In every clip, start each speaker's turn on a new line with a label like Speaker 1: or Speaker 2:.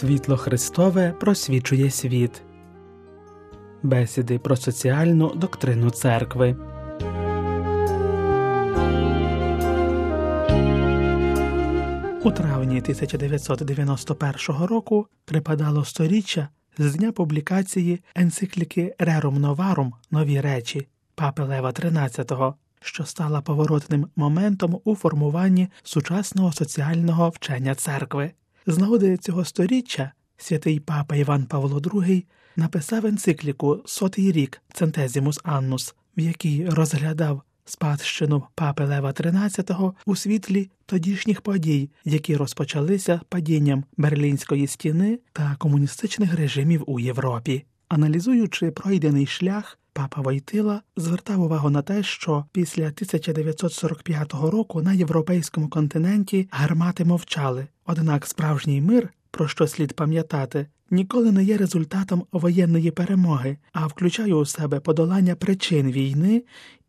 Speaker 1: Світло Христове просвічує світ. Бесіди про соціальну доктрину церкви. У травні 1991 року припадало сторіччя з дня публікації енцикліки Рерум Новарум Нові речі папи Лева XIII, що стала поворотним моментом у формуванні сучасного соціального вчення церкви. З нагоди цього сторіччя святий папа Іван Павло II написав енцикліку Сотий рік Центезімус Аннус, в якій розглядав спадщину папи Лева XIII у світлі тодішніх подій, які розпочалися падінням Берлінської стіни та комуністичних режимів у Європі. Аналізуючи пройдений шлях, папа Войтила звертав увагу на те, що після 1945 року на європейському континенті гармати мовчали, однак справжній мир, про що слід пам'ятати, ніколи не є результатом воєнної перемоги, а включає у себе подолання причин війни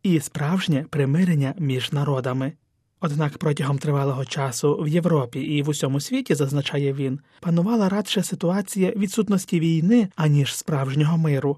Speaker 1: і справжнє примирення між народами. Однак протягом тривалого часу в Європі і в усьому світі, зазначає він, панувала радше ситуація відсутності війни, аніж справжнього миру.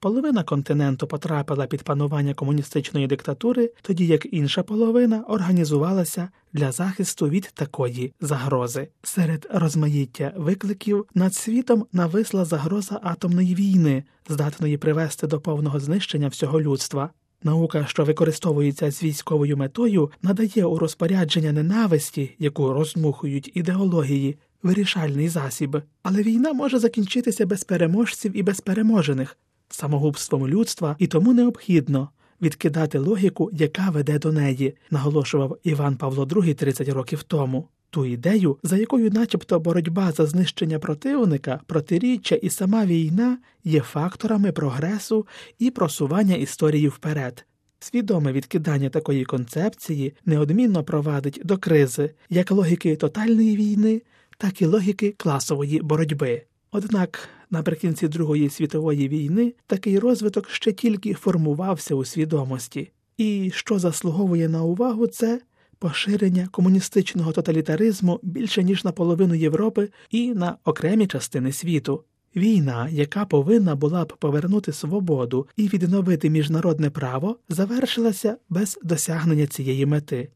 Speaker 1: Половина континенту потрапила під панування комуністичної диктатури, тоді як інша половина організувалася для захисту від такої загрози. Серед розмаїття викликів над світом нависла загроза атомної війни, здатної привести до повного знищення всього людства. Наука, що використовується з військовою метою, надає у розпорядження ненависті, яку розмухують ідеології, вирішальний засіб, але війна може закінчитися без переможців і без переможених, самогубством людства, і тому необхідно відкидати логіку, яка веде до неї, наголошував Іван Павло II 30 років тому. Ту ідею, за якою, начебто, боротьба за знищення противника, протиріччя і сама війна є факторами прогресу і просування історії вперед. Свідоме відкидання такої концепції неодмінно провадить до кризи як логіки тотальної війни, так і логіки класової боротьби. Однак наприкінці Другої світової війни такий розвиток ще тільки формувався у свідомості, і що заслуговує на увагу, це поширення комуністичного тоталітаризму більше ніж на половину Європи і на окремі частини світу. Війна, яка повинна була б повернути свободу і відновити міжнародне право, завершилася без досягнення цієї мети.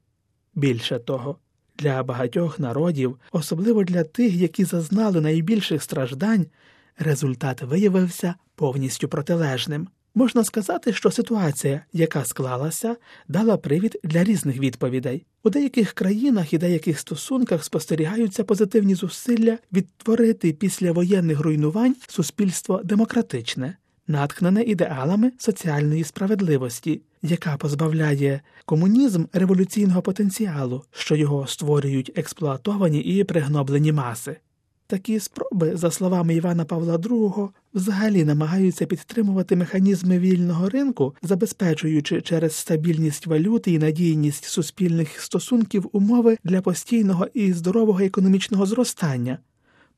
Speaker 1: Більше того, для багатьох народів, особливо для тих, які зазнали найбільших страждань, результат виявився повністю протилежним. Можна сказати, що ситуація, яка склалася, дала привід для різних відповідей. У деяких країнах і деяких стосунках спостерігаються позитивні зусилля відтворити після воєнних руйнувань суспільство демократичне, натхнене ідеалами соціальної справедливості, яка позбавляє комунізм революційного потенціалу, що його створюють експлуатовані і пригноблені маси. Такі спроби, за словами Івана Павла II, взагалі намагаються підтримувати механізми вільного ринку, забезпечуючи через стабільність валюти і надійність суспільних стосунків умови для постійного і здорового економічного зростання,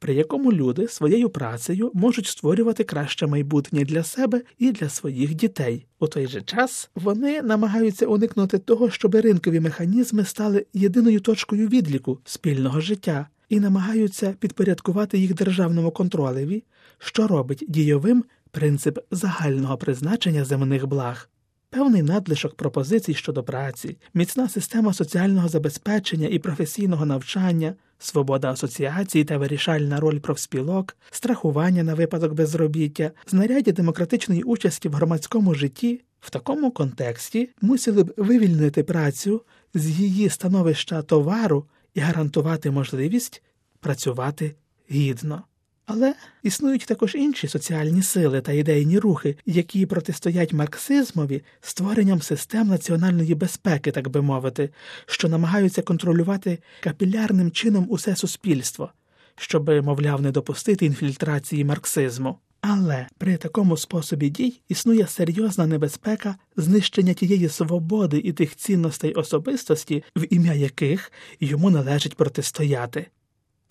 Speaker 1: при якому люди своєю працею можуть створювати краще майбутнє для себе і для своїх дітей. У той же час вони намагаються уникнути того, щоб ринкові механізми стали єдиною точкою відліку спільного життя і намагаються підпорядкувати їх державному контролеві, що робить дійовим принцип загального призначення земних благ. Певний надлишок пропозицій щодо праці, міцна система соціального забезпечення і професійного навчання, свобода асоціації та вирішальна роль профспілок, страхування на випадок безробіття, знаряддя демократичної участі в громадському житті в такому контексті мусили б вивільнити працю з її становища товару і гарантувати можливість працювати гідно. Але існують також інші соціальні сили та ідейні рухи, які протистоять марксизмові створенням систем національної безпеки, так би мовити, що намагаються контролювати капілярним чином усе суспільство, щоб, мовляв, не допустити інфільтрації марксизму. Але при такому способі дій існує серйозна небезпека знищення тієї свободи і тих цінностей особистості, в ім'я яких йому належить протистояти.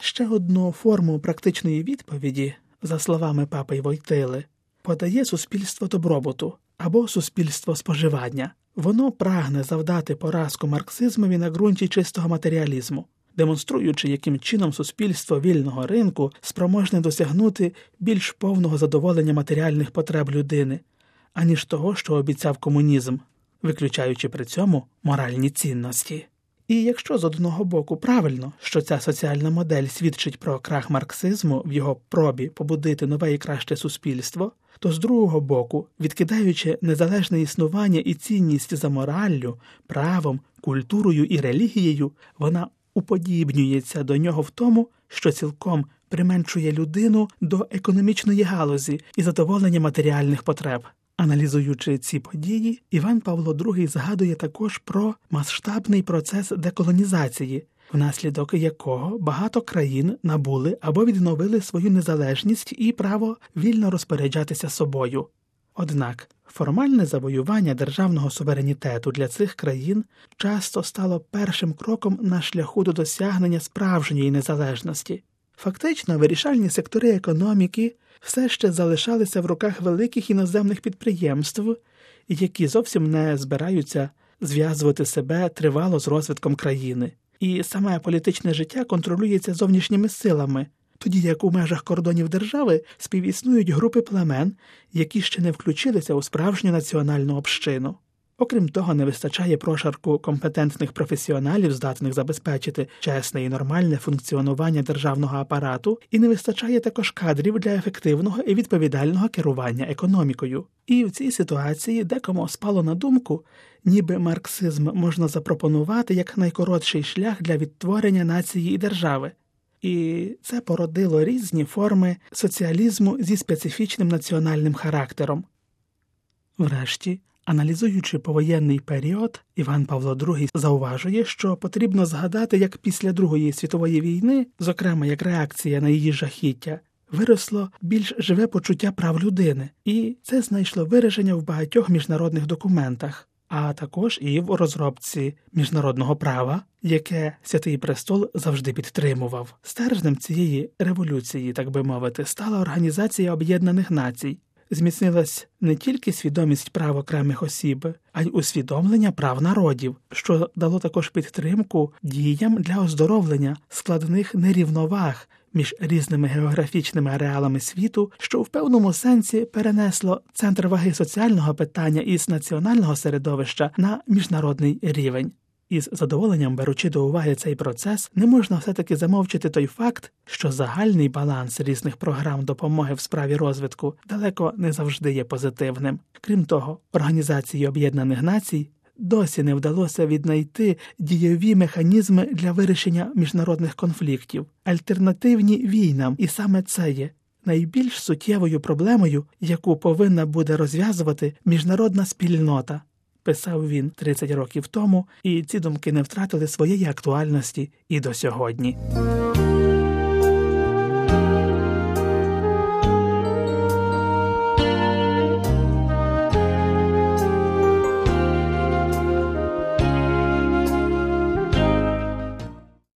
Speaker 1: Ще одну форму практичної відповіді, за словами папи Войтили, подає суспільство добробуту або суспільство споживання. Воно прагне завдати поразку марксизмові на ґрунті чистого матеріалізму. демонструючи, яким чином суспільство вільного ринку спроможне досягнути більш повного задоволення матеріальних потреб людини, аніж того, що обіцяв комунізм, виключаючи при цьому моральні цінності. І якщо з одного боку правильно, що ця соціальна модель свідчить про крах марксизму в його пробі побудити нове і краще суспільство, то з другого боку, відкидаючи незалежне існування і цінність за мораллю, правом, культурою і релігією, вона уподібнюється до нього в тому, що цілком применшує людину до економічної галузі і задоволення матеріальних потреб. Аналізуючи ці події, Іван Павло II згадує також про масштабний процес деколонізації, внаслідок якого багато країн набули або відновили свою незалежність і право вільно розпоряджатися собою. Однак формальне завоювання державного суверенітету для цих країн часто стало першим кроком на шляху до досягнення справжньої незалежності. Фактично, вирішальні сектори економіки все ще залишалися в руках великих іноземних підприємств, які зовсім не збираються зв'язувати себе тривало з розвитком країни, і саме політичне життя контролюється зовнішніми силами, тоді як у межах кордонів держави співіснують групи племен, які ще не включилися у справжню національну общину. Окрім того, не вистачає прошарку компетентних професіоналів, здатних забезпечити чесне і нормальне функціонування державного апарату, і не вистачає також кадрів для ефективного і відповідального керування економікою. І в цій ситуації декому спало на думку, ніби марксизм можна запропонувати як найкоротший шлях для відтворення нації і держави. І це породило різні форми соціалізму зі специфічним національним характером. Врешті, Аналізуючи повоєнний період, Іван Павло II зауважує, що потрібно згадати, як після Другої світової війни, зокрема як реакція на її жахіття, виросло більш живе почуття прав людини, і це знайшло вираження в багатьох міжнародних документах, а також і в розробці міжнародного права, яке Святий Престол завжди підтримував. Стержнем цієї революції, так би мовити, стала Організація Об'єднаних Націй зміцнилась не тільки свідомість прав окремих осіб, а й усвідомлення прав народів, що дало також підтримку діям для оздоровлення складних нерівноваг між різними географічними ареалами світу, що в певному сенсі перенесло центр ваги соціального питання із національного середовища на міжнародний рівень. Із задоволенням беручи до уваги цей процес, не можна все-таки замовчити той факт, що загальний баланс різних програм допомоги в справі розвитку далеко не завжди є позитивним. Крім того, Організації Об'єднаних Націй досі не вдалося віднайти дієві механізми для вирішення міжнародних конфліктів, альтернативні війнам, і саме це є. Найбільш суттєвою проблемою, яку повинна буде розв'язувати міжнародна спільнота, писав він 30 років тому, і ці думки не втратили своєї актуальності і до сьогодні.